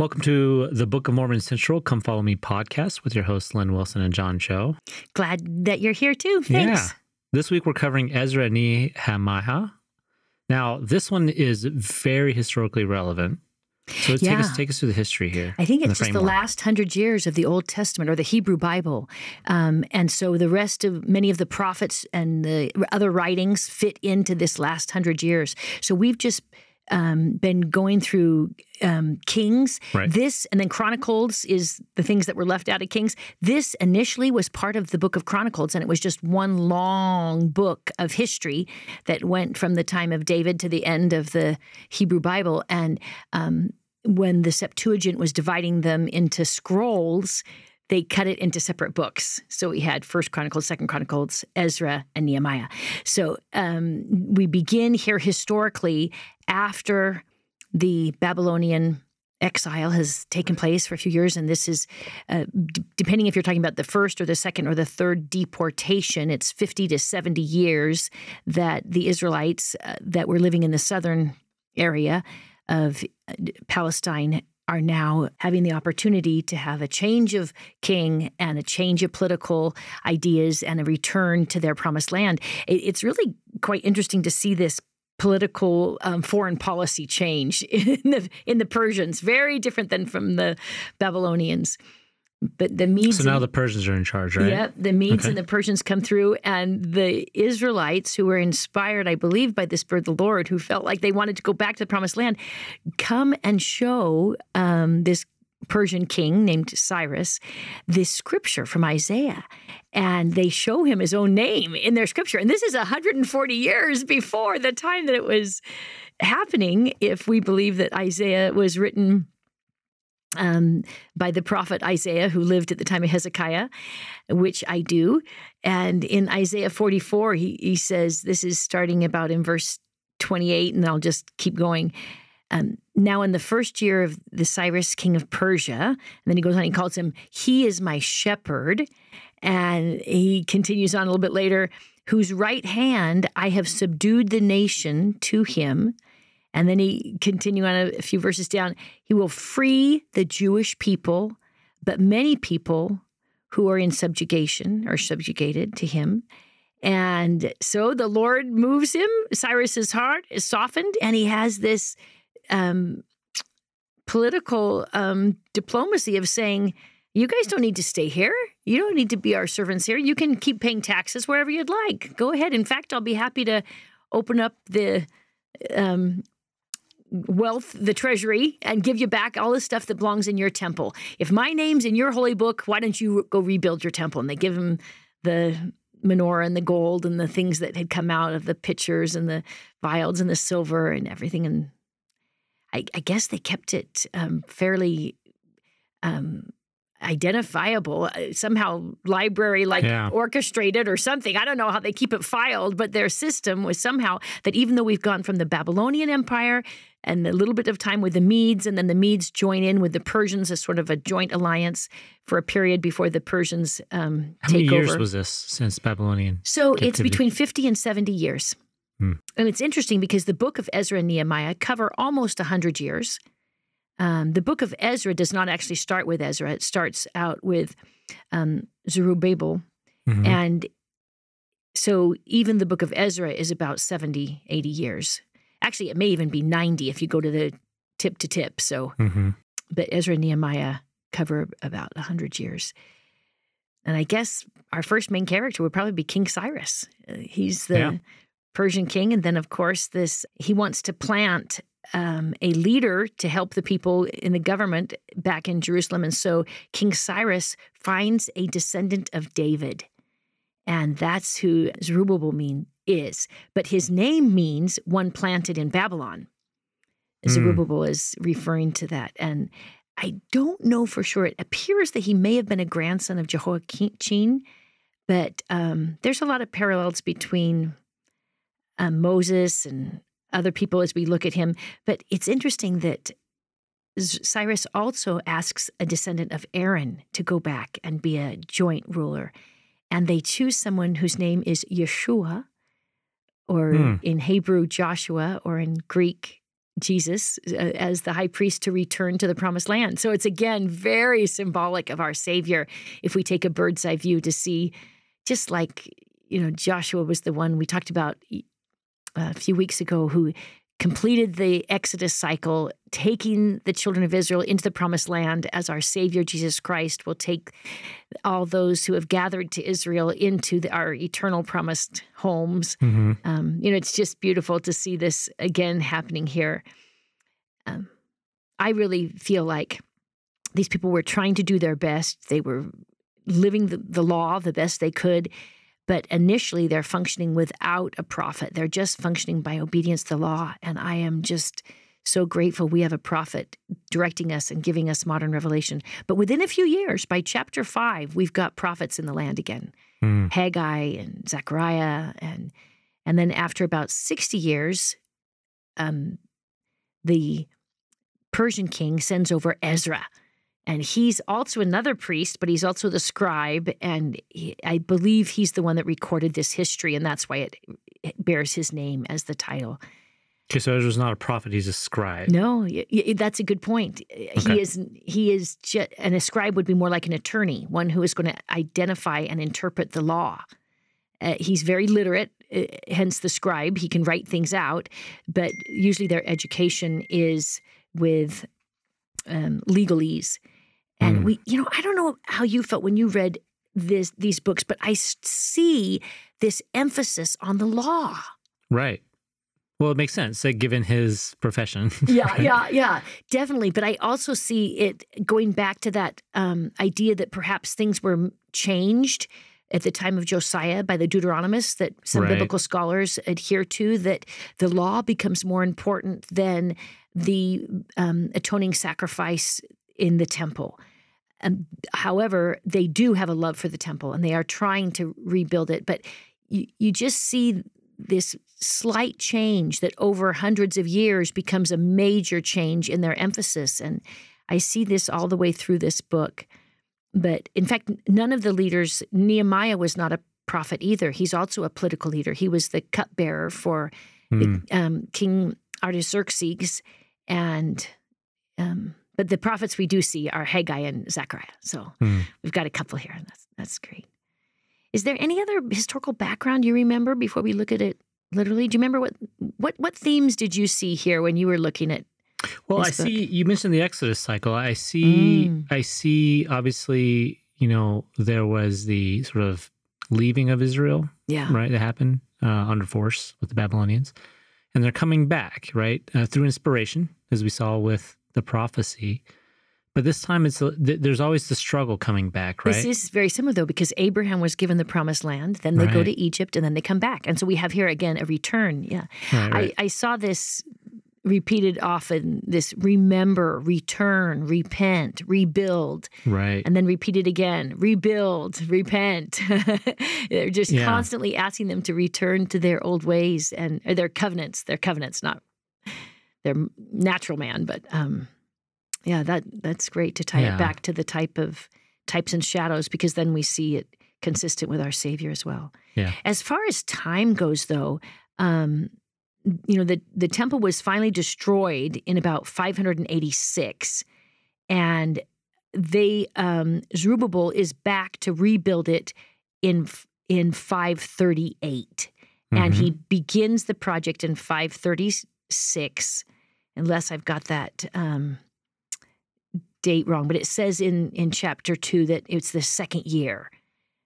Welcome to the Book of Mormon Central Come Follow Me podcast with your hosts, Lynne Wilson and John Cho. Glad that you're here too. Thanks. Yeah. This week we're covering Ezra Nehemiah. Now, this one is very historically relevant. So take, us, take us through the history here. I think it's just the last hundred years of the Old Testament or the Hebrew Bible. Um, and so the rest of many of the prophets and the other writings fit into this last hundred years. So we've just um, been going through um, Kings. Right. This and then Chronicles is the things that were left out of Kings. This initially was part of the book of Chronicles, and it was just one long book of history that went from the time of David to the end of the Hebrew Bible. And um, when the Septuagint was dividing them into scrolls, they cut it into separate books. So we had First Chronicles, Second Chronicles, Ezra, and Nehemiah. So um, we begin here historically after the Babylonian exile has taken place for a few years, and this is uh, d- depending if you're talking about the first or the second or the third deportation. It's 50 to 70 years that the Israelites uh, that were living in the southern area of uh, Palestine are now having the opportunity to have a change of king and a change of political ideas and a return to their promised land. It, it's really quite interesting to see this political um, foreign policy change in the in the Persians, very different than from the Babylonians. But the Medes So now and- the Persians are in charge, right? Yep, the Medes Okay. and the Persians come through, and the Israelites, who were inspired, I believe, by the Spirit of the Lord, who felt like they wanted to go back to the Promised Land, come and show um, this Persian king named Cyrus this scripture from Isaiah. And they show him his own name in their scripture. And this is 140 years before the time that it was happening, if we believe that Isaiah was written um, by the prophet Isaiah, who lived at the time of Hezekiah, which I do. And in Isaiah 44, he, he says, this is starting about in verse 28, and I'll just keep going. Um, now, in the first year of the Cyrus, king of Persia, and then he goes on, he calls him, He is my shepherd. And he continues on a little bit later, whose right hand I have subdued the nation to him. And then he continue on a, few verses down. He will free the Jewish people, but many people who are in subjugation are subjugated to him. And so the Lord moves him. Cyrus's heart is softened, and he has this um, political um, diplomacy of saying, "You guys don't need to stay here. You don't need to be our servants here. You can keep paying taxes wherever you'd like. Go ahead. In fact, I'll be happy to open up the um, wealth, the treasury, and give you back all the stuff that belongs in your temple. If my name's in your holy book, why don't you go rebuild your temple? And they give him the menorah and the gold and the things that had come out of the pitchers and the vials and the silver and everything. And I, I guess they kept it um, fairly um, identifiable, uh, somehow library like Yeah. orchestrated or something. I don't know how they keep it filed, but their system was somehow that even though we've gone from the Babylonian Empire and a little bit of time with the Medes, and then the Medes join in with the Persians as sort of a joint alliance for a period before the Persians um, How many years over. was this since Babylonian? So it's between 50 and 70 years. Hmm. And it's interesting because the book of Ezra and Nehemiah cover almost 100 years. Um, the book of Ezra does not actually start with Ezra, it starts out with um, Zerubbabel. Mhm. And so even the book of Ezra is about 70, 80 years. Actually, it may even be 90 if you go to the tip to tip. So Mhm. but Ezra and Nehemiah cover about 100 years. And I guess our first main character would probably be King Cyrus. Uh, he's the Yeah. Persian king. And then, of course, this he wants to plant um, a leader to help the people in the government back in Jerusalem. And so King Cyrus finds a descendant of David. And that's who Zerubbabel mean is. But his name means one planted in Babylon. Mm. Zerubbabel is referring to that. And I don't know for sure. It appears that he may have been a grandson of Jehoiachin, but um, there's a lot of parallels between um, Moses and other people as we look at him. But it's interesting that Cyrus also asks a descendant of Aaron to go back and be a joint ruler. And they choose someone whose name is Yeshua, or Hmm. in Hebrew, Joshua, or in Greek, Jesus uh, as the high priest to return to the promised land. So it's again very symbolic of our Savior if we take a bird's eye view to see, just like, you know, Joshua was the one we talked about a few weeks ago who completed the Exodus cycle, taking the children of Israel into the promised land as our Savior Jesus Christ will take all those who have gathered to Israel into the, our eternal promised homes. Mm-hmm. Um, you know, it's just beautiful to see this again happening here. Um, I really feel like these people were trying to do their best. They were living the, the law the best they could. But initially, they're functioning without a prophet. They're just functioning by obedience to the law. And I am just so grateful we have a prophet directing us and giving us modern revelation. But within a few years, by chapter five, we've got prophets in the land again Mm. Haggai and Zechariah. And, and then after about 60 years, um, the Persian king sends over Ezra. And he's also another priest, but he's also the scribe. And he, I believe he's the one that recorded this history. And that's why it, it bears his name as the title. Okay, so Ezra's not a prophet; he's a scribe. No, that's a good point. Okay. He is he is ju- and a scribe would be more like an attorney, one who is going to identify and interpret the law. Uh, he's very literate, uh, hence the scribe. He can write things out, but usually their education is with um, legalese. And Mm. we, you know, I don't know how you felt when you read this these books, but I see this emphasis on the law. Right. Well, it makes sense, like, given his profession. yeah, right? yeah, yeah, definitely. But I also see it going back to that um, idea that perhaps things were changed at the time of Josiah by the Deuteronomists that some Right. biblical scholars adhere to, that the law becomes more important than the um, atoning sacrifice in the temple. Um, however, they do have a love for the temple and they are trying to rebuild it. But you, you just see this slight change that over hundreds of years becomes a major change in their emphasis. And I see this all the way through this book. But in fact, none of the leaders, Nehemiah was not a prophet either. He's also a political leader. He was the cupbearer for Mm. the, um, King Artaxerxes. And, um, but the prophets we do see are Haggai and Zechariah. So Mm. we've got a couple here, and that's, that's great. Is there any other historical background you remember before we look at it literally? Do you remember what what what themes did you see here when you were looking at? Well, I book. see you mentioned the Exodus cycle. I see Mm. I see obviously, you know, there was the sort of leaving of Israel, Yeah, right, that happened uh, under force with the Babylonians. And they're coming back, right, uh, through inspiration, as we saw with the prophecy. But this time it's there's always the struggle coming back, right? This is very similar though because Abraham was given the promised land, then they go to Egypt, and then they come back, and so we have here again a return. Yeah, right, right. I, I saw this repeated often. This remember, return, repent, rebuild. right. and then repeat it again rebuild repent they're just Yeah. constantly asking them to return to their old ways and their covenants their covenants not their natural man but um yeah that that's great to tie Yeah. it back to the type of types and shadows because then we see it consistent with our savior as well Yeah. as far as time goes though um you know the the temple was finally destroyed in about 586 and they um Zerubbabel is back to rebuild it in in 538 and Mhm. he begins the project in 536 unless I've got that um date wrong but it says in in chapter 2 that it's the second year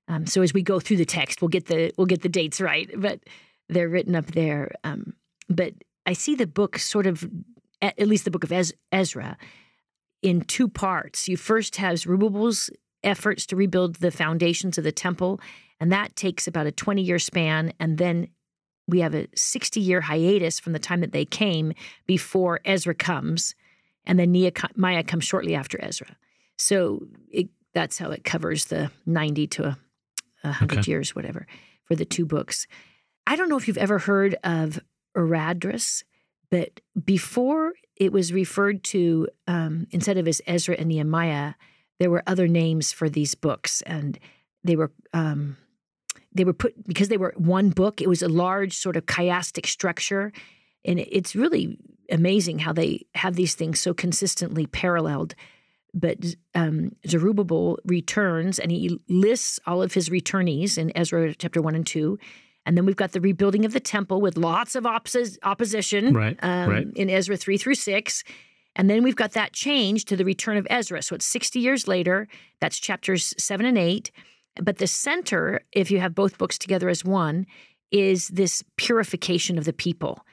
um, so as we go through the text we'll get the we'll get the dates right but they're written up there um, but I see the book sort of at at least the book of Ezra in two parts. You first have Zerubbabel's efforts to rebuild the foundations of the temple, and that takes about a 20 year span. And then we have a 60 year hiatus from the time that they came before Ezra comes, and then Nehemiah comes shortly after Ezra. So it, that's how it covers the 90 to a, a 100 Okay. years, whatever, for the two books. I don't know if you've ever heard of Esdras, but before it was referred to um, instead of as Ezra and Nehemiah, there were other names for these books, and they were um, they were put because they were one book. It was a large sort of chiastic structure, and it's really amazing how they have these things so consistently paralleled. But um, Zerubbabel returns and he lists all of his returnees in Ezra chapter one and two. And then we've got the rebuilding of the temple with lots of oppos- opposition Right, um, right. in Ezra 3 through 6. And then we've got that change to the return of Ezra. So it's 60 years later. That's chapters 7 and 8. But the center, if you have both books together as one, is this purification of the people.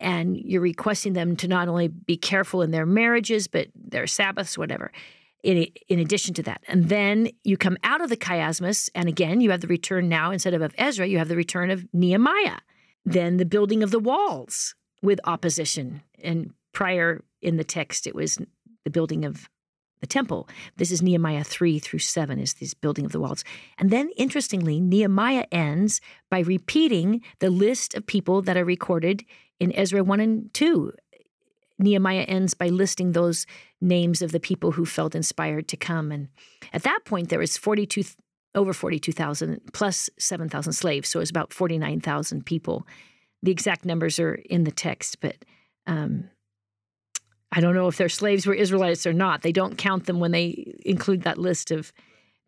And you're requesting them to not only be careful in their marriages, but their Sabbaths, whatever, in, in addition to that. And then you come out of the chiasmus, and again, you have the return now, instead of of Ezra, you have the return of Nehemiah. Then the building of the walls with opposition. And prior in the text, it was the building of the temple. This is Nehemiah 3 through 7, is this building of the walls. And then, interestingly, Nehemiah ends by repeating the list of people that are recorded in Ezra 1 and 2. Nehemiah ends by listing those names of the people who felt inspired to come. And at that point, there was 42, over 42,000 plus 7,000 slaves. So it was about 49,000 people. The exact numbers are in the text, but um, I don't know if their slaves were Israelites or not. They don't count them when they include that list of.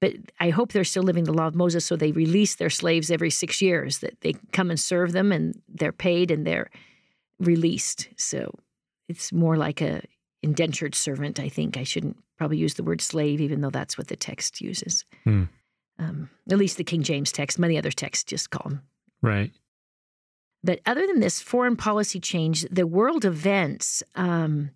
But I hope they're still living the law of Moses, so they release their slaves every six years. That they come and serve them, and they're paid and they're released. So it's more like a indentured servant. I think I shouldn't probably use the word slave, even though that's what the text uses. Hmm. Um, at least the King James text. Many other texts just call them Right. but other than this foreign policy change, the world events um,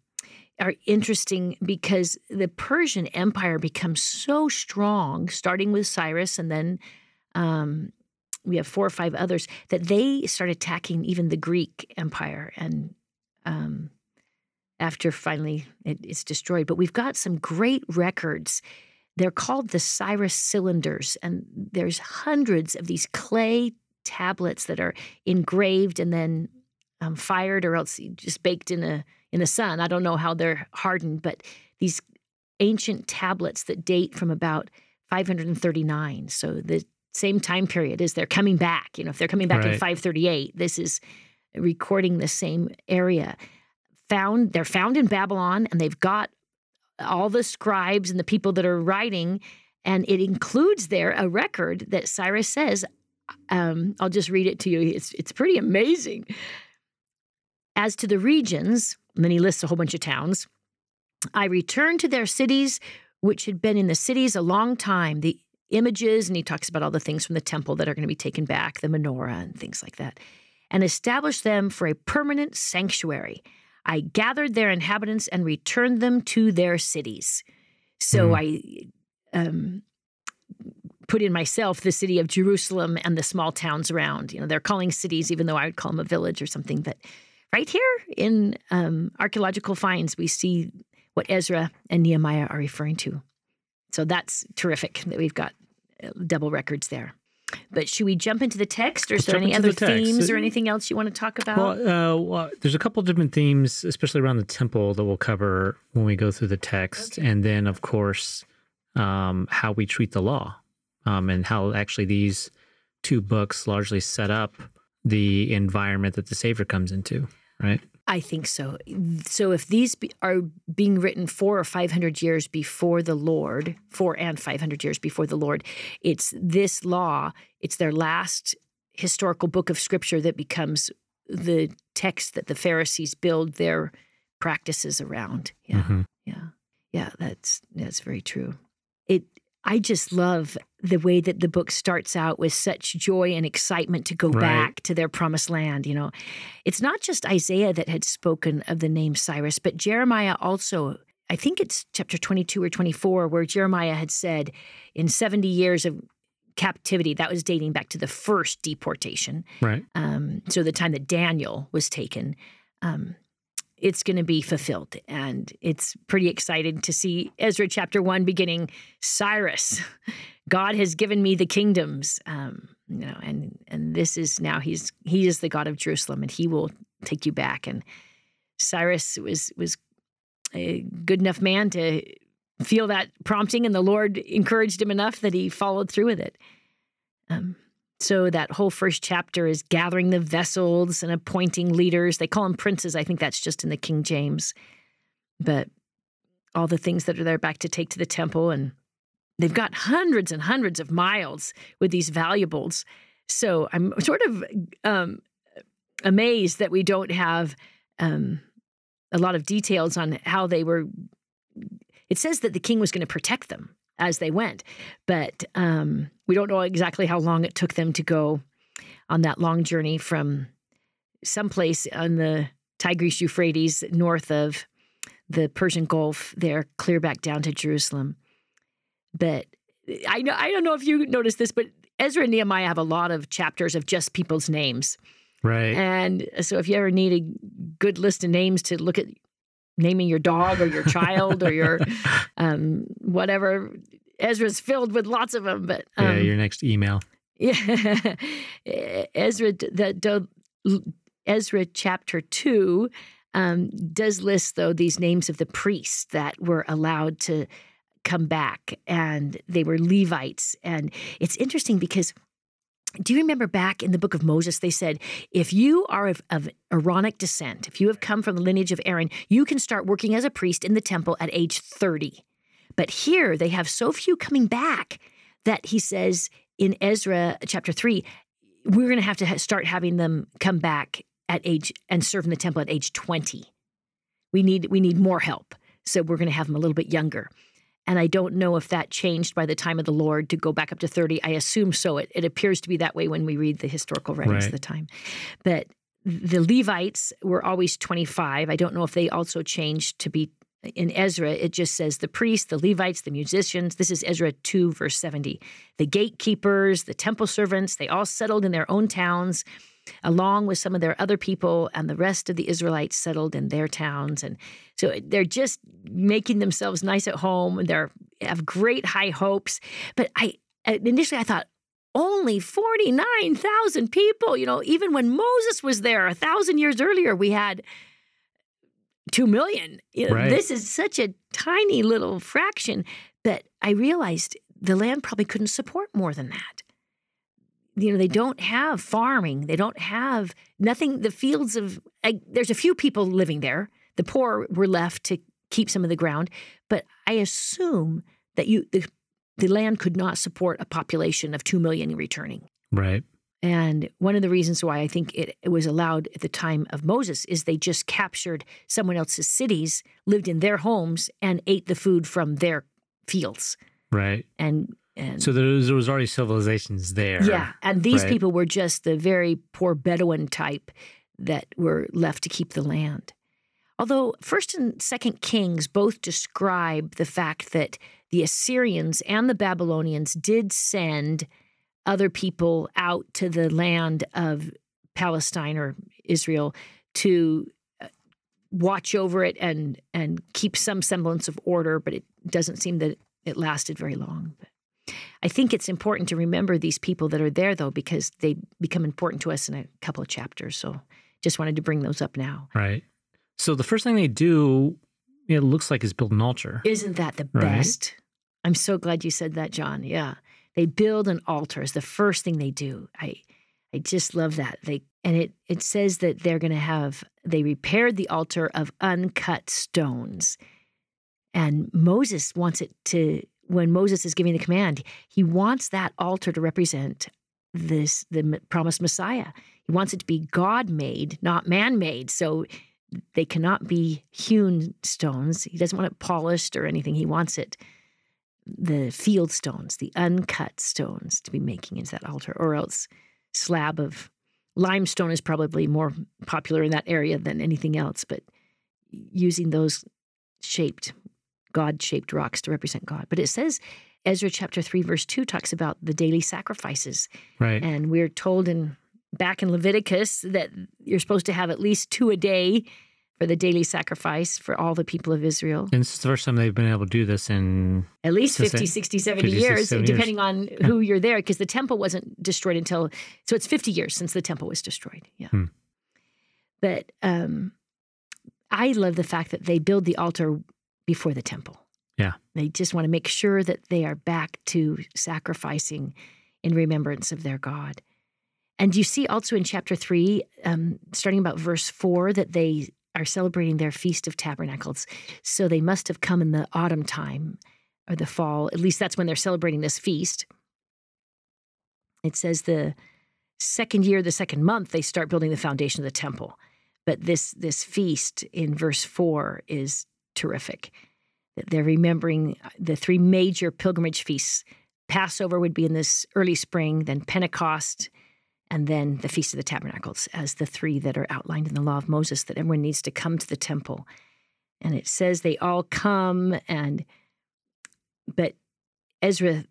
are interesting because the Persian Empire becomes so strong, starting with Cyrus, and then um, we have four or five others, that they start attacking even the Greek Empire. And um, after finally it, it's destroyed, but we've got some great records. They're called the Cyrus cylinders, and there's hundreds of these clay tablets that are engraved and then um, fired or else just baked in a in the sun. I don't know how they're hardened, but these ancient tablets that date from about 539. So the same time period as they're coming back. You know, if they're coming back in 538, this is recording the same area. Found they're found in Babylon, and they've got all the scribes and the people that are writing, and it includes there a record that Cyrus says, um, I'll just read it to you. It's it's pretty amazing. As to the regions, and then he lists a whole bunch of towns. I returned to their cities, which had been in the cities a long time. The images, and he talks about all the things from the temple that are going to be taken back, the menorah and things like that, and established them for a permanent sanctuary. I gathered their inhabitants and returned them to their cities. So I um, put in myself the city of Jerusalem and the small towns around. You know, they're calling cities, even though I would call them a village or something. But right here in um, archaeological finds, we see what Ezra and Nehemiah are referring to. So that's terrific that we've got uh, double records there. But should we jump into the text, or is Let's there any other the themes or anything else you want to talk about? Well, uh, well, there's a couple of different themes, especially around the temple, that we'll cover when we go through the text, and then, of course, um, how we treat the law, um, and how actually these two books largely set up the environment that the Savior comes into. Right? I think so. So if these be, are being written four or five hundred years before the Lord, four and five hundred years before the Lord, it's this law. It's their last historical book of Scripture that becomes the text that the Pharisees build their practices around. Yeah, Mhm. yeah, yeah. That's that's very true. It. I just love the way that the book starts out with such joy and excitement to go Right. back to their promised land. You know, it's not just Isaiah that had spoken of the name Cyrus, but Jeremiah also. I think it's chapter 22 or 24, where Jeremiah had said, in 70 years of captivity, that was dating back to the first deportation. Right. Um, so the time that Daniel was taken, um, it's going to be fulfilled. And it's pretty exciting to see Ezra chapter one beginning Cyrus. God has given me the kingdoms. Um, you know, and and this is now he's he is the God of Jerusalem and he will take you back. And Cyrus was was a good enough man to feel that prompting, and the Lord encouraged him enough that he followed through with it. Um, So that whole first chapter is gathering the vessels and appointing leaders. They call them princes. I think that's just in the King James. But all the things that are there back to take to the temple and they've got hundreds and hundreds of miles with these valuables. So I'm sort of um, amazed that we don't have um, a lot of details on how they were. It says that the king was going to protect them as they went, but um, we don't know exactly how long it took them to go on that long journey from someplace on the Tigris Euphrates north of the Persian Gulf there, clear back down to Jerusalem. But I know I don't know if you noticed this, but Ezra and Nehemiah have a lot of chapters of just people's names. Right. And so if you ever need a good list of names to look at naming your dog or your child or your um, whatever, Ezra's filled with lots of them. But um, yeah, your next email. Yeah, Ezra the, the Ezra chapter two um, does list though these names of the priests that were allowed to come back, and they were Levites, and it's interesting because do you remember back in the book of Moses, they said, if you are of, of, Aaronic descent, if you have come from the lineage of Aaron, you can start working as a priest in the temple at age 30. But here they have so few coming back that he says in Ezra chapter 3, we're going to have to start having them come back at age and serve in the temple at age 20. We need we need more help. So we're going to have them a little bit younger. And I don't know if that changed by the time of the Lord to go back up to 30. I assume so. It, it appears to be that way when we read the historical writings right. of the time. But the Levites were always 25. I don't know if they also changed to be in Ezra, it just says the priests, the Levites, the musicians. This is Ezra 2, verse 70. The gatekeepers, the temple servants, they all settled in their own towns along with some of their other people, and the rest of the Israelites settled in their towns. And so they're just making themselves nice at home. And they have great high hopes. But I initially I thought, only 49,000 people. You know, even when Moses was there a thousand years earlier, we had 2 million. You know, right. This is such a tiny little fraction that I realized the land probably couldn't support more than that you know they mm-hmm. don't have farming. They don't have nothing. The fields of I, there's a few people living there. The poor were left to keep some of the ground. But i assume that you the, the land could not support a population of 2 million returning. Right. And one of the reasons why i think it, it was allowed at the time of moses is they just captured someone else's cities lived in their homes and ate the food from their fields. Right. And and so there was, there was already civilizations there. Yeah, and these right? people were just the very poor Bedouin type that were left to keep the land. Although First and Second Kings both describe the fact that the Assyrians and the Babylonians did send other people out to the land of Palestine or Israel to uh, watch over it and and keep some semblance of order, but it doesn't seem that it lasted very long. But. I think it's important to remember these people that are there, though, because they become important to us in a couple of chapters. So just wanted to bring those up now. Right. So the first thing they do, it looks like, is build an altar. Isn't that the right? best? I'm so glad you said that, John. Yeah. They build an altar is the first thing they do. I I just love that. They and it it says that they're going to have they repaired the altar of uncut stones. And Moses wants it to when Moses is giving the command, he wants that altar to represent this the promised Messiah. He wants it to be God made, not man made. So they cannot be hewn stones. He doesn't want it polished or anything. He wants it the field stones, the uncut stones to be making into that altar, or else slab of limestone is probably more popular in that area than anything else. But using those shaped God shaped rocks to represent God. But it says, Ezra chapter 3, verse 2 talks about the daily sacrifices. Right. And we're told in back in Leviticus that you're supposed to have at least two a day for the daily sacrifice for all the people of Israel. And this is the first time they've been able to do this in at least 50, 60, 70 50, years, 60, depending years. on who you're there, because the temple wasn't destroyed until, so it's 50 years since the temple was destroyed. Yeah. Hmm. But um, I love the fact that they build the altar before the temple. Yeah. They just want to make sure that they are back to sacrificing in remembrance of their God. And you see also in chapter three, um, starting about verse four, that they are celebrating their Feast of Tabernacles. So they must have come in the autumn time or the fall. At least that's when they're celebrating this feast. It says the second year, the second month, they start building the foundation of the temple. But this this feast in verse four is terrific. They're remembering uh, the three major pilgrimage feasts. Passover would be in this early spring, then Pentecost, and then the Feast of the Tabernacles as the three that are outlined in the law of Moses that everyone needs to come to the temple. And it says they all come and but Ezra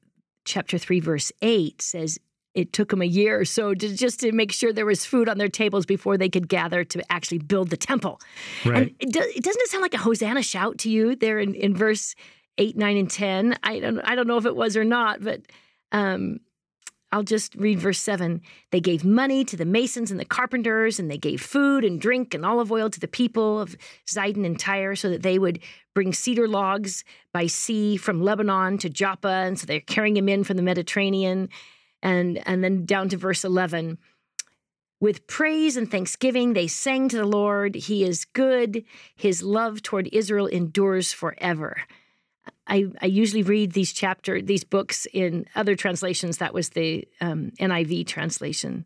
chapter 3 verse 8 says it took them a year or so to just to make sure there was food on their tables before they could gather to actually build the temple. Right. And it, does, it doesn't it sound like a Hosanna shout to you there in, in verse eight, nine, and ten? I don't I don't know if it was or not, but um, I'll just read verse seven. They gave money to the masons and the carpenters, and they gave food and drink and olive oil to the people of Zidon and Tyre, so that they would bring cedar logs by sea from Lebanon to Joppa, and so they're carrying them in from the Mediterranean and and then down to verse 11 with praise and thanksgiving they sang to the lord. He is good. His love toward israel endures forever. I, I usually read these chapter these books in other translations. That was the um, niv translation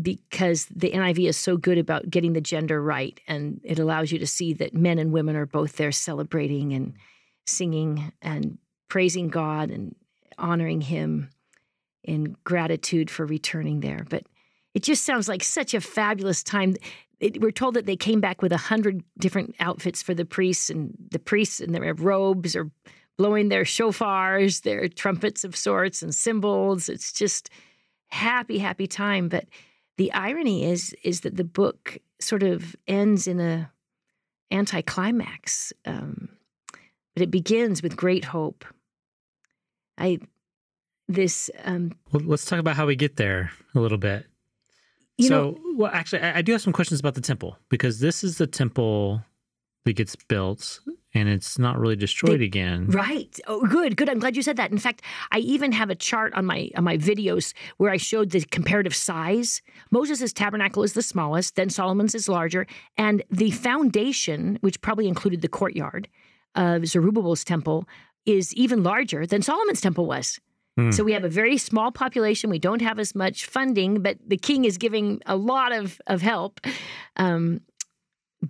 because the niv is so good about getting the gender right and it allows you to see that men and women are both there celebrating and singing and praising god and honoring him in gratitude for returning there. But it just sounds like such a fabulous time. It, we're told that they came back with a hundred different outfits for the priests, and the priests in their robes are blowing their shofars, their trumpets of sorts, and cymbals. It's just happy, happy time. But the irony is, is that the book sort of ends in a anticlimax, um, but it begins with great hope. I this. Um, well, let's talk about how we get there a little bit. so, know, well, actually, I, I do have some questions about the temple because this is the temple that gets built and it's not really destroyed they, again. Right. Oh, good, good. I'm glad you said that. In fact, I even have a chart on my on my videos where I showed the comparative size. Moses' tabernacle is the smallest, then Solomon's is larger, and the foundation, which probably included the courtyard of Zerubbabel's temple, is even larger than Solomon's temple was. Mm. So we have a very small population. We don't have as much funding, but the king is giving a lot of, of help. Um,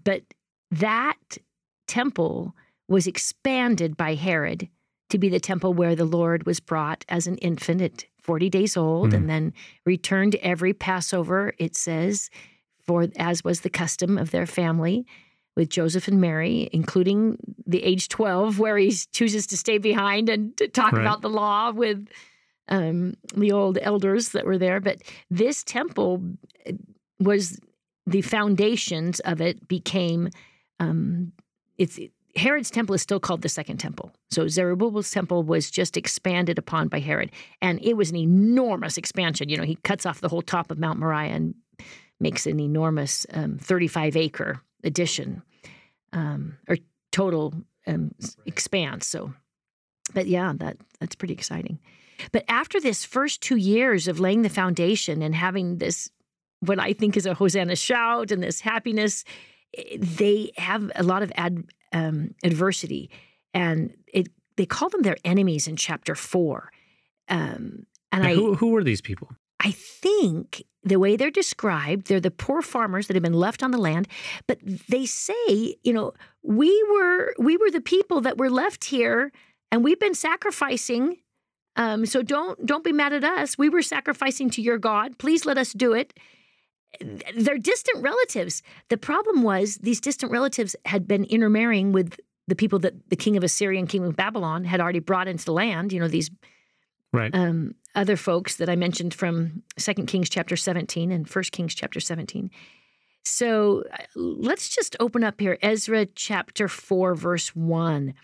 but that temple was expanded by Herod to be the temple where the Lord was brought as an infant at 40 days old mm. and then returned every Passover, it says, for as was the custom of their family with Joseph and Mary, including the age 12, where he chooses to stay behind and to talk right. about the law with um, the old elders that were there. But this temple uh, was the foundations of it became um, it's Herod's temple is still called the second temple. So Zerubbabel's temple was just expanded upon by Herod, and it was an enormous expansion. You know, he cuts off the whole top of Mount Moriah and makes an enormous um, 35 acre addition um, or total um, expanse. So, but yeah, that that's pretty exciting. But after this first two years of laying the foundation and having this, what I think is a Hosanna shout and this happiness, eh, they have a lot of ad, um, adversity, and it they call them their enemies in chapter four. Um, and, and I, who, who were these people? I think the way they're described, they're the poor farmers that have been left on the land, but they say, you know, we were we were the people that were left here and we've been sacrificing um, so don't don't be mad at us. We were sacrificing to your God. Please let us do it. They're distant relatives. The problem was these distant relatives had been intermarrying with the people that the king of Assyria and king of Babylon had already brought into the land. You know these right. um, other folks that I mentioned from Second Kings chapter 17 and First Kings chapter 17. So uh, let's just open up here Ezra chapter 4 verse 1.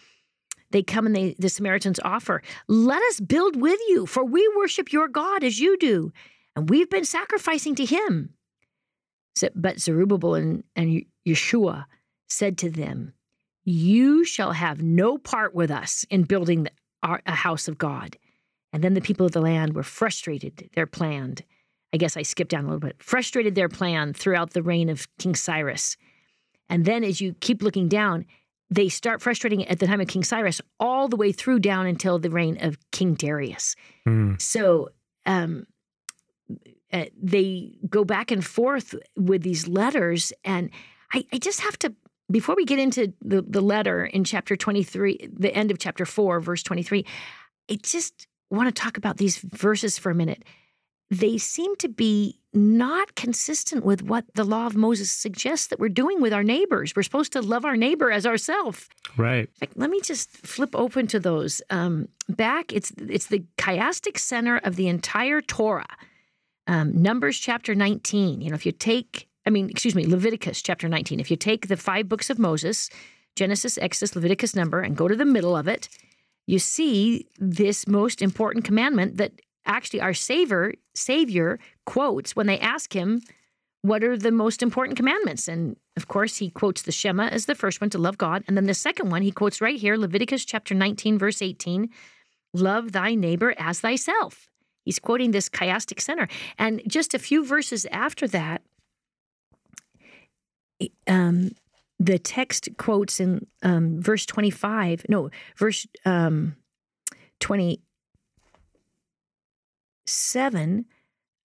They come and they the Samaritans offer, "Let us build with you, for we worship your God as you do, and we've been sacrificing to him." But Zerubbabel and, and Yeshua said to them, "You shall have no part with us in building the, our, a house of God." And then the people of the land were frustrated, their planned. I guess I skipped down a little bit, frustrated their plan throughout the reign of King Cyrus. And then as you keep looking down, they start frustrating at the time of King Cyrus all the way through down until the reign of King Darius. Mm. So um, uh, they go back and forth with these letters. And I, I just have to, before we get into the, the letter in chapter 23, the end of chapter 4, verse 23, it just want to talk about these verses for a minute they seem to be not consistent with what the law of Moses suggests that we're doing with our neighbors. We're supposed to love our neighbor as ourselves. Right. let me just flip open to those. Um, back, it's it's the chiastic center of the entire Torah. Um, Numbers chapter 19. You know, if you take, I mean, excuse me, Leviticus chapter 19. If you take the five books of Moses, Genesis, Exodus, Leviticus, Number, and go to the middle of it, you see this most important commandment that actually our savior savior quotes when they ask him what are the most important commandments? And of course he quotes the shema as the first one to love god. And then the second one he quotes right here leviticus chapter 19 verse 18 love thy neighbor as thyself. He's quoting this chiastic center. And just a few verses after that um, the text quotes in um, verse 25 no verse um, 20 seven,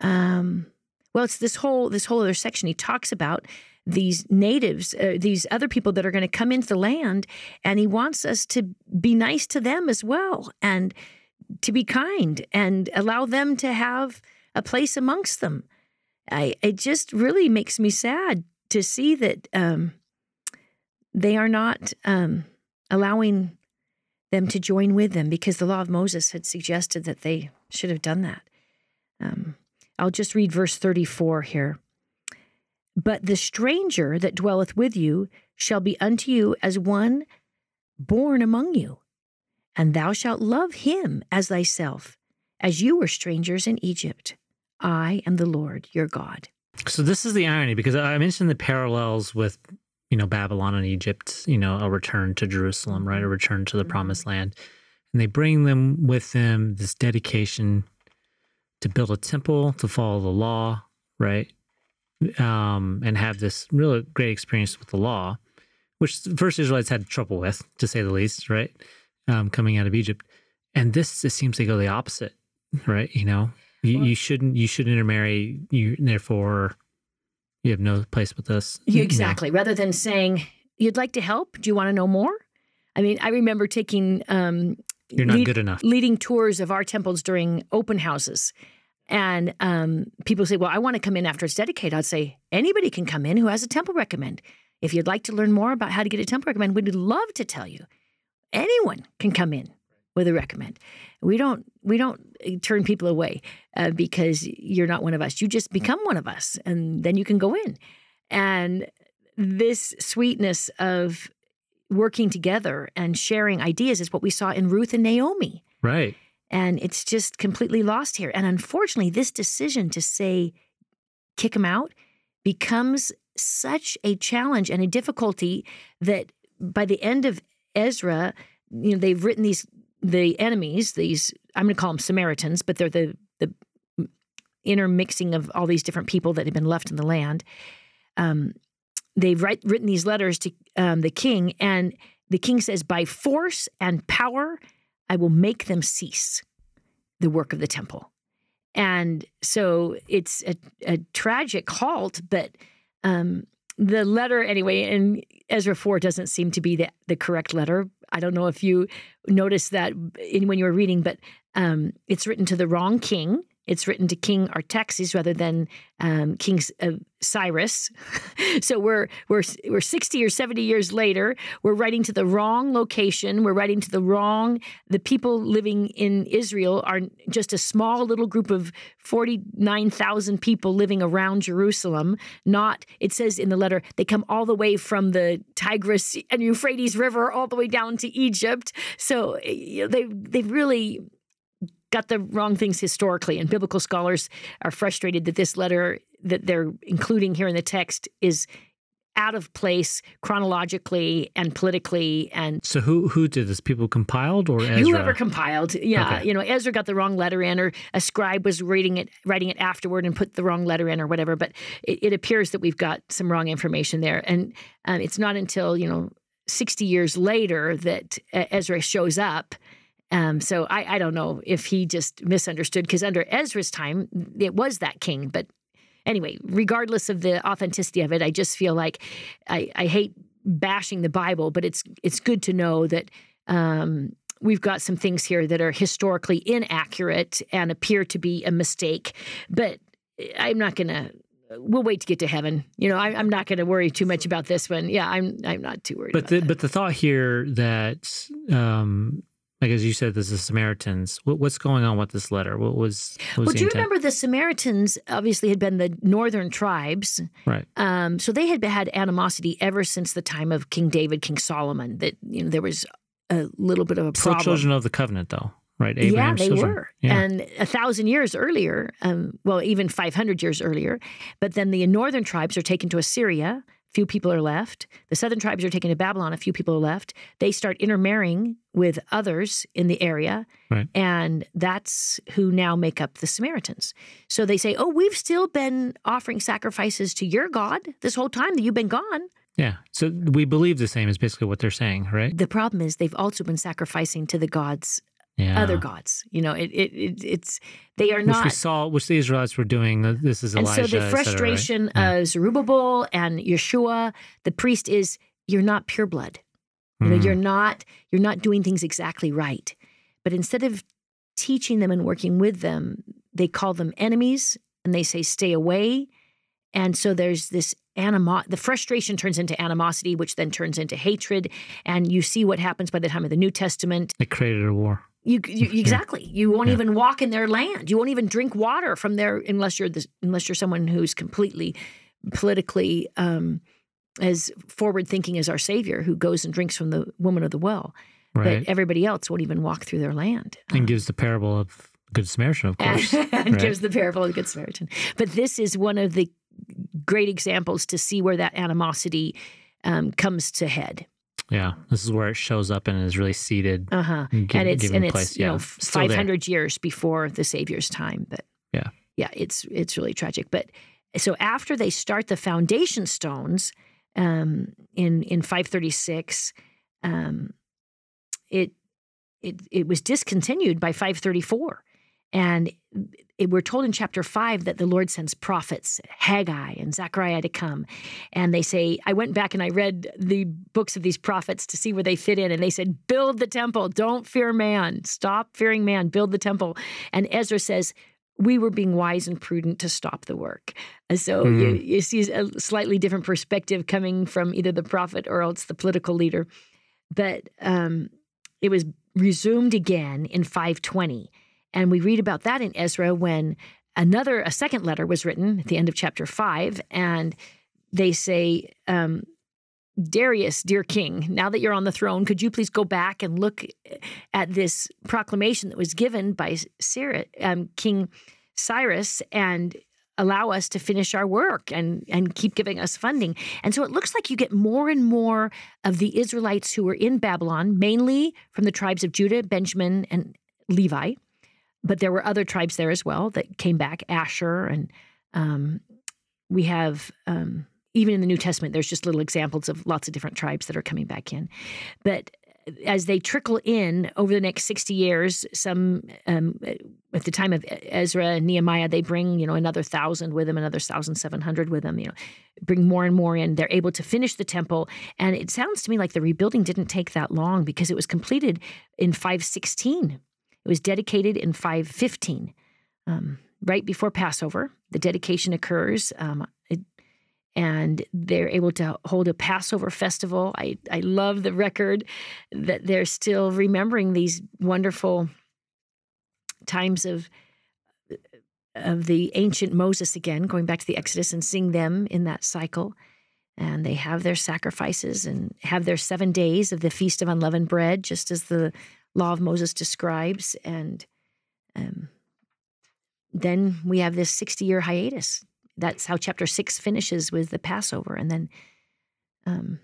um, well, it's this whole this whole other section. He talks about these natives, uh, these other people that are going to come into the land, and he wants us to be nice to them as well, and to be kind, and allow them to have a place amongst them. I, it just really makes me sad to see that um, they are not um, allowing them to join with them because the law of Moses had suggested that they should have done that. Um, I'll just read verse 34 here. But the stranger that dwelleth with you shall be unto you as one born among you, and thou shalt love him as thyself, as you were strangers in Egypt. I am the Lord your God. So this is the irony because I mentioned the parallels with you know Babylon and Egypt, you know, a return to Jerusalem, right? A return to the promised mm-hmm. land. And they bring them with them this dedication to build a temple, to follow the law, right? Um, and have this really great experience with the law, which first Israelites had trouble with, to say the least, right? Um, coming out of Egypt. And this it seems to go the opposite, right? You know, you, you shouldn't you should intermarry. You therefore you have no place with us. Exactly. Rather than saying you'd like to help, do you want to know more? I mean, I remember taking um, you're not lead, good enough. Leading tours of our temples during open houses. And um, people say, Well, I want to come in after it's dedicated. I'd say, Anybody can come in who has a temple recommend. If you'd like to learn more about how to get a temple recommend, we'd love to tell you. Anyone can come in with a recommend. We don't we don't uh, turn people away uh, because you're not one of us. You just become one of us, and then you can go in. And this sweetness of working together and sharing ideas is what we saw in Ruth and Naomi. Right. And it's just completely lost here. And unfortunately, this decision to say, kick him out becomes such a challenge and a difficulty that by the end of Ezra, you know, they've written these the enemies, these I'm going to call them Samaritans, but they're the the intermixing of all these different people that have been left in the land. Um, they've write, written these letters to um, the king, and the king says, By force and power, I will make them cease the work of the temple. And so it's a, a tragic halt, but um, the letter, anyway, in Ezra 4 doesn't seem to be the, the correct letter. I don't know if you noticed that when you were reading, but um, it's written to the wrong king. It's written to King Artaxerxes rather than um, King uh, Cyrus. so we're we're we're sixty or seventy years later. We're writing to the wrong location. We're writing to the wrong. The people living in Israel are just a small little group of forty nine thousand people living around Jerusalem. Not it says in the letter they come all the way from the Tigris and Euphrates River all the way down to Egypt. So they they've really got the wrong things historically. And biblical scholars are frustrated that this letter that they're including here in the text is out of place chronologically and politically and So who who did this? People compiled or Ezra? whoever compiled yeah Okay. you know ezra got the wrong letter in or a scribe was reading it writing it afterward and put the wrong letter in or whatever but it, it appears that we've got some wrong information there and um, it's not until you know 60 years later that uh, ezra shows up um, so I, I don't know if he just misunderstood because under ezra's time it was that king but anyway regardless of the authenticity of it i just feel like i, I hate bashing the bible but it's it's good to know that um, we've got some things here that are historically inaccurate and appear to be a mistake. But I'm not going to. We'll wait to get to heaven. You know, I, I'm not going to worry too much about this one. Yeah, I'm. I'm not too worried. But about the that. but the thought here that um like as you said, this is Samaritans. What, what's going on with this letter? What was what was well, do you intent? remember the Samaritans? Obviously, had been the northern tribes. Right. Um, so they had had animosity ever since the time of King David, King Solomon. That you know there was a little bit of a Still problem. children of the covenant, though, right? yeah, they children. were. Yeah. And a thousand years earlier, um, well, even 500 years earlier, but then the northern tribes are taken to Assyria. Few people are left. The southern tribes are taken to Babylon. A few people are left. They start intermarrying with others in the area. Right. And that's who now make up the Samaritans. So they say, Oh, we've still been offering sacrifices to your God this whole time that you've been gone. yeah. So we believe the same is basically what they're saying, right? The problem is they've also been sacrificing to the gods, Yeah. other gods. You know, it, it, it it's they are which not we saw, which the Israelites were doing. This is And so the et cetera, right? frustration Yeah. of Zerubbabel and Yeshua, the priest, is you're not pure blood. You know, Mm. you're not you're not doing things exactly right. But instead of teaching them and working with them, they call them enemies and they say stay away. And so there's this animo the frustration turns into animosity, which then turns into hatred. And you see what happens by the time of the New Testament. It created a war. You, you exactly. You won't Yeah. even walk in their land. You won't even drink water from their unless you're this, unless you're someone who's completely politically um, as forward thinking as our Savior, who goes and drinks from the woman of the well. Right. But everybody else won't even walk through their land. and gives the parable of Good Samaritan, of course. and right? gives the parable of Good Samaritan. But this is one of the great examples to see where that animosity um, comes to head. Yeah. This is where it shows up and is really seated. Uh huh. and it's given and it's place. you yeah. know five hundred years before the Savior's time. But Yeah. yeah, it's it's really tragic. But so after they start the foundation stones um, in in five thirty six, um, it it it was discontinued by five thirty four, and it, we're told in chapter five that the Lord sends prophets, Haggai and Zechariah, to come. And they say, I went back and I read the books of these prophets to see where they fit in. And they said, Build the temple. Don't fear man. Stop fearing man. Build the temple. And Ezra says, we were being wise and prudent to stop the work. So you, you see a slightly different perspective coming from either the prophet or else the political leader. But um, it was resumed again in 520. And we read about that in Ezra when another, a second letter was written at the end of chapter five. And they say, um, Darius, dear king, now that you're on the throne, could you please go back and look at this proclamation that was given by Cyrus, um, King Cyrus and allow us to finish our work and and keep giving us funding. And so it looks like you get more and more of the Israelites who were in Babylon, mainly from the tribes of Judah, Benjamin, and Levi. But there were other tribes there as well that came back, Asher, and um, we have um, even in the New Testament, there's just little examples of lots of different tribes that are coming back in. But as they trickle in over the next 60 years, some um, at the time of Ezra and Nehemiah, they bring you know another thousand with them, another thousand seven hundred with them. You know, bring more and more in. They're able to finish the temple, and it sounds to me like the rebuilding didn't take that long because it was completed in 516. It was dedicated in 515, um, right before Passover. The dedication occurs. Um, it, and they're able to hold a Passover festival. I, I love the record that they're still remembering these wonderful times of of the ancient Moses again, going back to the Exodus and seeing them in that cycle. And they have their sacrifices and have their seven days of the Feast of Unleavened Bread, just as the Law of Moses describes. And um, then we have this 60 year hiatus that's how chapter six finishes with the Passover. And then Um,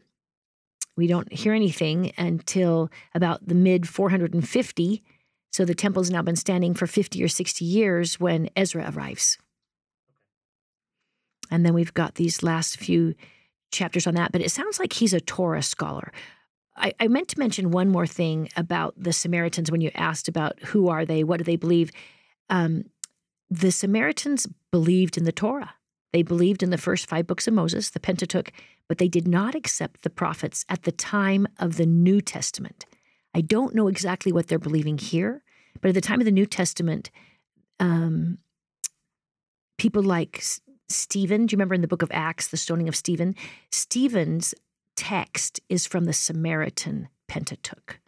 we don't hear anything until about the mid 450. So the temple's now been standing for 50 or 60 years when Ezra arrives. And then we've got these last few chapters on that, but it sounds like he's a Torah scholar. I, I, meant to mention one more thing about the Samaritans when you asked about who are they, what do they believe. Um, the Samaritans believed in the Torah. They believed in the first five books of Moses, the Pentateuch, but they did not accept the prophets at the time of the New Testament. I don't know exactly what they're believing here, but at the time of the New Testament, um, people like Stephen, do you remember in the book of Acts, the stoning of Stephen? Stephen's text is from the Samaritan Pentateuch.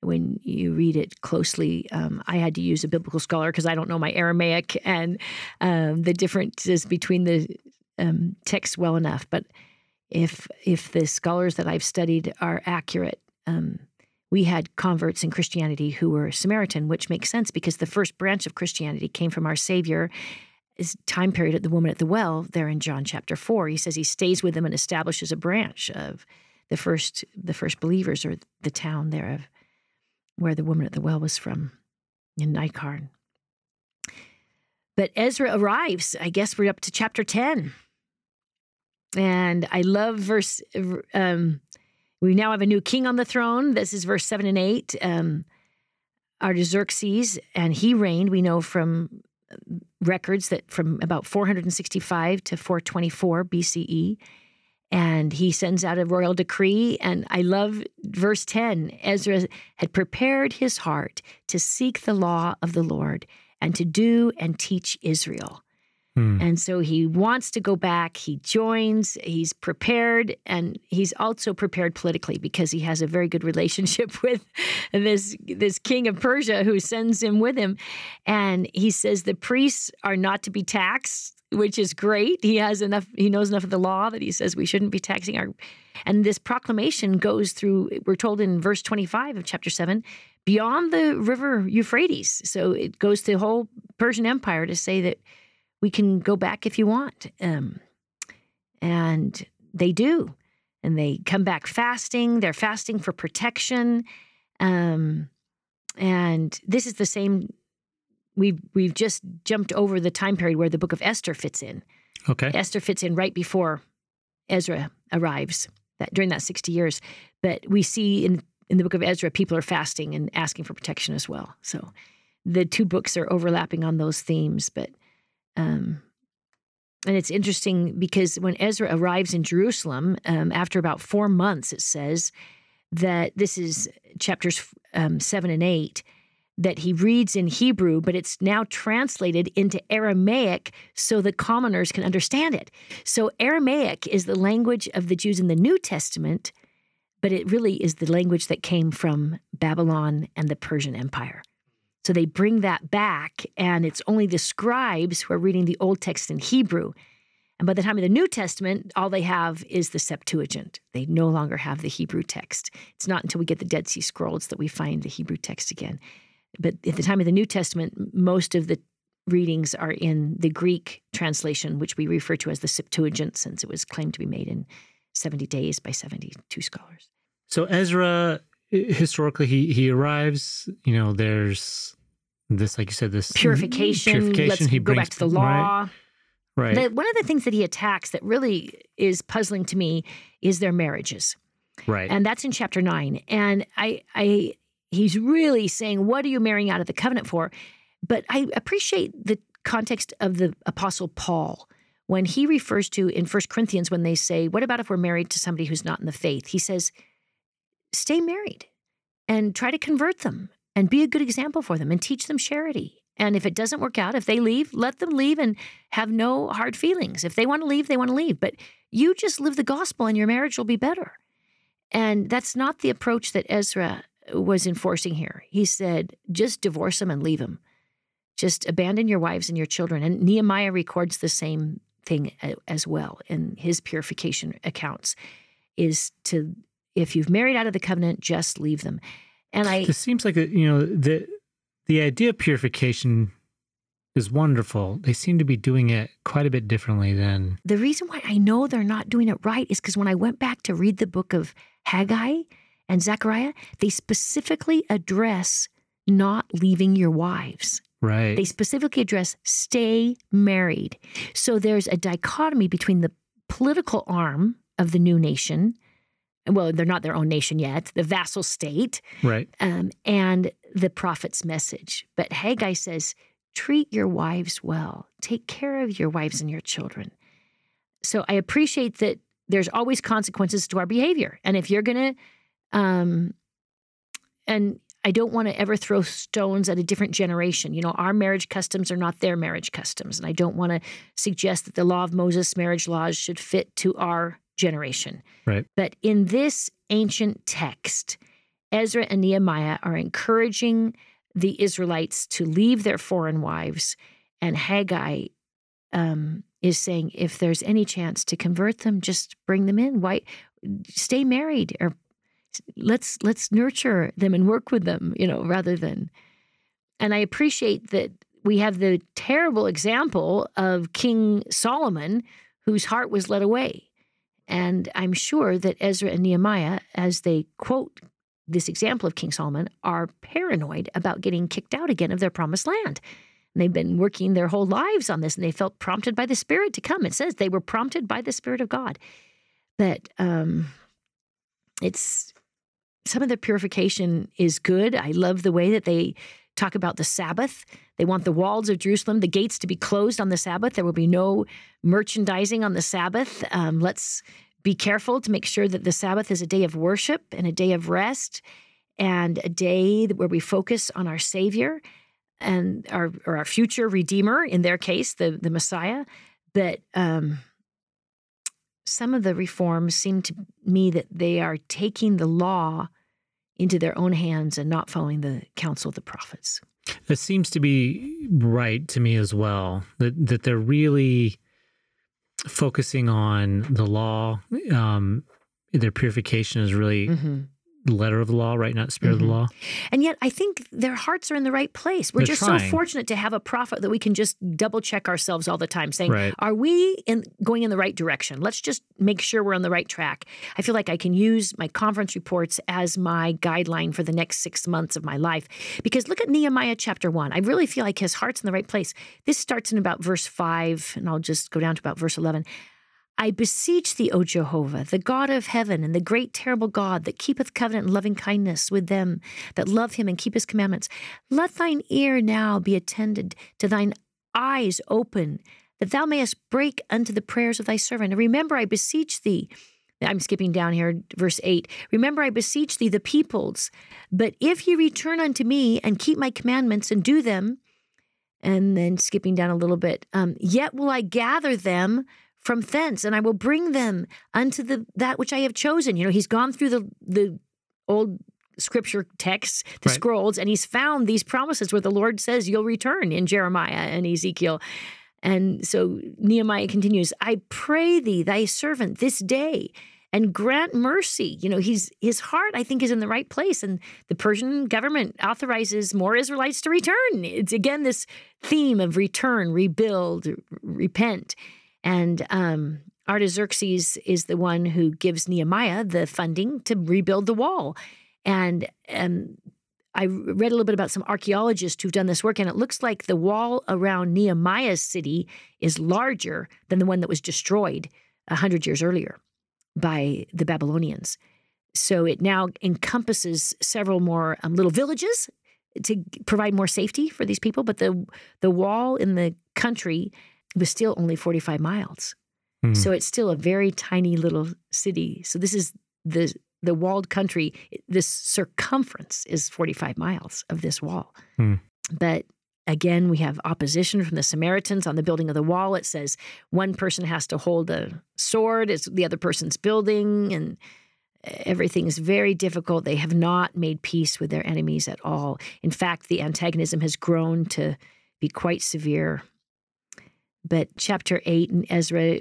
When you read it closely, um, I had to use a biblical scholar because I don't know my Aramaic and um, the differences between the um, texts well enough. But if if the scholars that I've studied are accurate, um, we had converts in Christianity who were Samaritan, which makes sense because the first branch of Christianity came from our Savior his time period at the woman at the well there in John chapter 4 he says he stays with them and establishes a branch of the first the first believers or the town there of where the woman at the well was from in Nicarn but Ezra arrives I guess we're up to chapter 10 and I love verse um, we now have a new king on the throne. This is verse 7 and 8 um, Artaxerxes and he reigned we know from records that from about 465 to 424 BCE. And he sends out a royal decree. And I love verse 10 Ezra had prepared his heart to seek the law of the Lord and to do and teach Israel. Hmm. And so he wants to go back. He joins. He's prepared, and he's also prepared politically because he has a very good relationship with this this king of Persia who sends him with him. And he says the priests are not to be taxed, which is great. He has enough. He knows enough of the law that he says we shouldn't be taxing our. And this proclamation goes through. We're told in verse twenty five of chapter seven beyond the river Euphrates. So it goes to the whole Persian Empire to say that we can go back if you want. Um, and they do. And they come back fasting. They're fasting for protection. Um, and this is the same. We've we've just jumped over the time period where the book of Esther fits in. Okay. Esther fits in right before Ezra arrives. That during that sixty years, but we see in in the book of Ezra, people are fasting and asking for protection as well. So the two books are overlapping on those themes, but um, and it's interesting because when Ezra arrives in Jerusalem, um, after about four months, it says that this is chapters um, seven and eight, that he reads in Hebrew, but it's now translated into Aramaic so the commoners can understand it. So Aramaic is the language of the Jews in the New Testament, but it really is the language that came from Babylon and the Persian Empire. So they bring that back, and it's only the scribes who are reading the Old text in Hebrew. And by the time of the New Testament, all they have is the Septuagint. They no longer have the Hebrew text. It's not until we get the Dead Sea Scrolls that we find the Hebrew text again. But at the time of the New Testament, most of the readings are in the Greek translation, which we refer to as the Septuagint, since it was claimed to be made in 70 days by 72 scholars. So Ezra historically he he arrives you know there's this like you said this purification, purification. let's he go brings, back to the law. right, right. The, one of the things that he attacks that really is puzzling to me is their marriages. Right. And that's in chapter 9 and i i he's really saying what are you marrying out of the covenant for? But i appreciate the context of the apostle paul when he refers to in First corinthians when they say what about if we're married to somebody who's not in the faith? He says stay married and try to convert them and be a good example for them and teach them charity. And if it doesn't work out, if they leave, let them leave and have no hard feelings. If they want to leave, they want to leave. But you just live the gospel and your marriage will be better. And that's not the approach that Ezra uh, was enforcing here. He said, just divorce them and leave them. Just abandon your wives and your children. And Nehemiah records the same thing uh, as well in his purification accounts is to if you've married out of the covenant, just leave them. And I it seems like you know the the idea of purification is wonderful. They seem to be doing it quite a bit differently than The reason why I know they're not doing it right is because when I went back to read the book of Haggai and Zechariah, they specifically address not leaving your wives. right. They specifically address stay married. So there's a dichotomy between the political arm of the new nation. Well, they're not their own nation yet, the vassal state, right. um, and the prophet's message. But Haggai says, treat your wives well, take care of your wives and your children. So I appreciate that there's always consequences to our behavior. And if you're going to, um, and I don't want to ever throw stones at a different generation. You know, our marriage customs are not their marriage customs. And I don't want to suggest that the law of Moses marriage laws should fit to our generation. Right. But in this ancient text, Ezra and Nehemiah are encouraging the Israelites to leave their foreign wives, and Haggai um, is saying, if there's any chance to convert them, just bring them in. Why stay married or let's let's nurture them and work with them, you know, rather than. And I appreciate that we have the terrible example of King Solomon, whose heart was led away. And I'm sure that Ezra and Nehemiah, as they quote this example of King Solomon, are paranoid about getting kicked out again of their promised land. And they've been working their whole lives on this, and they felt prompted by the Spirit to come. It says they were prompted by the Spirit of God. But um, it's some of the purification is good. I love the way that they talk about the Sabbath. They want the walls of Jerusalem, the gates to be closed on the Sabbath. There will be no merchandising on the Sabbath. Um, let's be careful to make sure that the Sabbath is a day of worship and a day of rest and a day where we focus on our Savior and our or our future Redeemer, in their case, the, the Messiah. But um, some of the reforms seem to me that they are taking the law into their own hands and not following the counsel of the prophets. That seems to be right to me as well. That that they're really focusing on the law. Um, their purification is really Mm-hmm. Letter of the law, right? Not spirit Mhm. of the law. And yet, I think their hearts are in the right place. We're They're just so fortunate to have a prophet that we can just double check ourselves all the time, saying, Right. "Are we in going in the right direction? Let's just make sure we're on the right track." I feel like I can use my conference reports as my guideline for the next six months of my life. Because look at Nehemiah chapter one. I really feel like his heart's in the right place. This starts in about verse five, and I'll just go down to about verse eleven. I beseech thee, O Jehovah, the God of heaven, and the great terrible God that keepeth covenant and loving kindness with them that love him and keep his commandments. Let thine ear now be attended to thine eyes open, that thou mayest break unto the prayers of thy servant. And remember, I beseech thee. I'm skipping down here, verse 8. Remember, I beseech thee, the peoples. But if ye return unto me and keep my commandments and do them, and then skipping down a little bit, um, yet will I gather them from thence, and I will bring them unto the that which I have chosen. You know, he's gone through the the old scripture texts, the Right. scrolls, and he's found these promises where the Lord says you'll return in Jeremiah and Ezekiel. And so Nehemiah continues, I pray thee, thy servant, this day, and grant mercy. You know, he's his heart, I think, is in the right place. And the Persian government authorizes more Israelites to return. It's again this theme of return, rebuild, repent. And um, Artaxerxes is the one who gives Nehemiah the funding to rebuild the wall. And um, I read a little bit about some archaeologists who've done this work, and it looks like the wall around Nehemiah's city is larger than the one that was destroyed a hundred years earlier by the Babylonians. So it now encompasses several more um, little villages to provide more safety for these people. But the the wall in the country was still only 45 miles. Hmm. So it's still a very tiny little city. So this is the the walled country. This circumference is 45 miles of this wall. Hmm. But again, we have opposition from the Samaritans on the building of the wall. It says one person has to hold a sword as the other person's building, and everything is very difficult. They have not made peace with their enemies at all. In fact, the antagonism has grown to be quite severe. But chapter 8 and Ezra,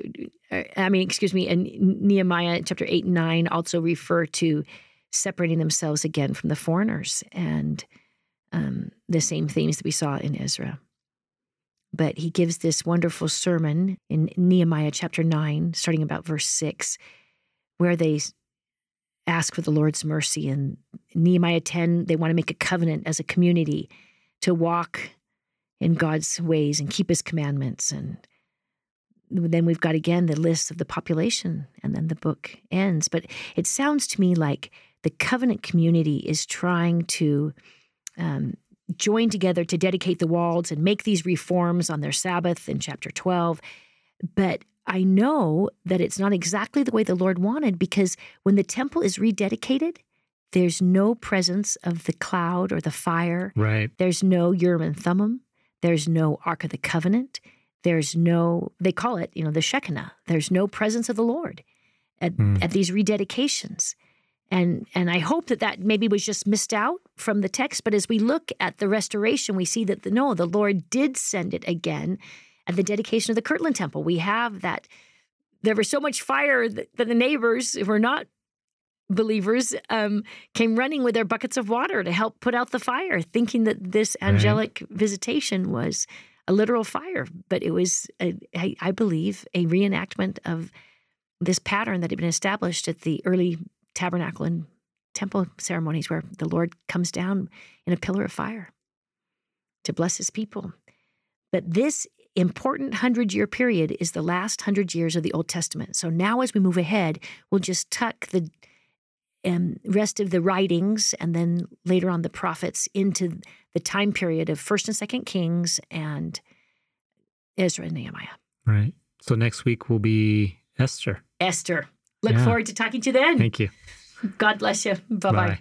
uh, I mean, excuse me, and Nehemiah chapter 8 and 9 also refer to separating themselves again from the foreigners and um, the same themes that we saw in Ezra. but he gives this wonderful sermon in Nehemiah chapter 9, starting about verse 6, where they ask for the Lord's mercy. And Nehemiah 10, they want to make a covenant as a community to walk in God's ways and keep his commandments. And then we've got again the list of the population, and then the book ends. But it sounds to me like the covenant community is trying to um, join together to dedicate the walls and make these reforms on their Sabbath in chapter 12. But I know that it's not exactly the way the Lord wanted because when the temple is rededicated, there's no presence of the cloud or the fire. Right. There's no Urim and Thummim. There's no Ark of the Covenant. There's no, they call it, you know, the Shekinah. There's no presence of the Lord at, mm. at these rededications. And, and I hope that that maybe was just missed out from the text. But as we look at the restoration, we see that the, no, the Lord did send it again at the dedication of the Kirtland Temple. We have that. There was so much fire that, that the neighbors who were not believers um, came running with their buckets of water to help put out the fire, thinking that this angelic right. visitation was a literal fire. But it was, a, I, I believe, a reenactment of this pattern that had been established at the early tabernacle and temple ceremonies where the Lord comes down in a pillar of fire to bless his people. But this important hundred year period is the last hundred years of the Old Testament. So now, as we move ahead, we'll just tuck the um, rest of the writings and then later on the prophets into the time period of First and Second Kings and Ezra and Nehemiah. Right. So next week will be Esther. Esther. Look yeah. forward to talking to you then. Thank you. God bless you. Bye-bye. bye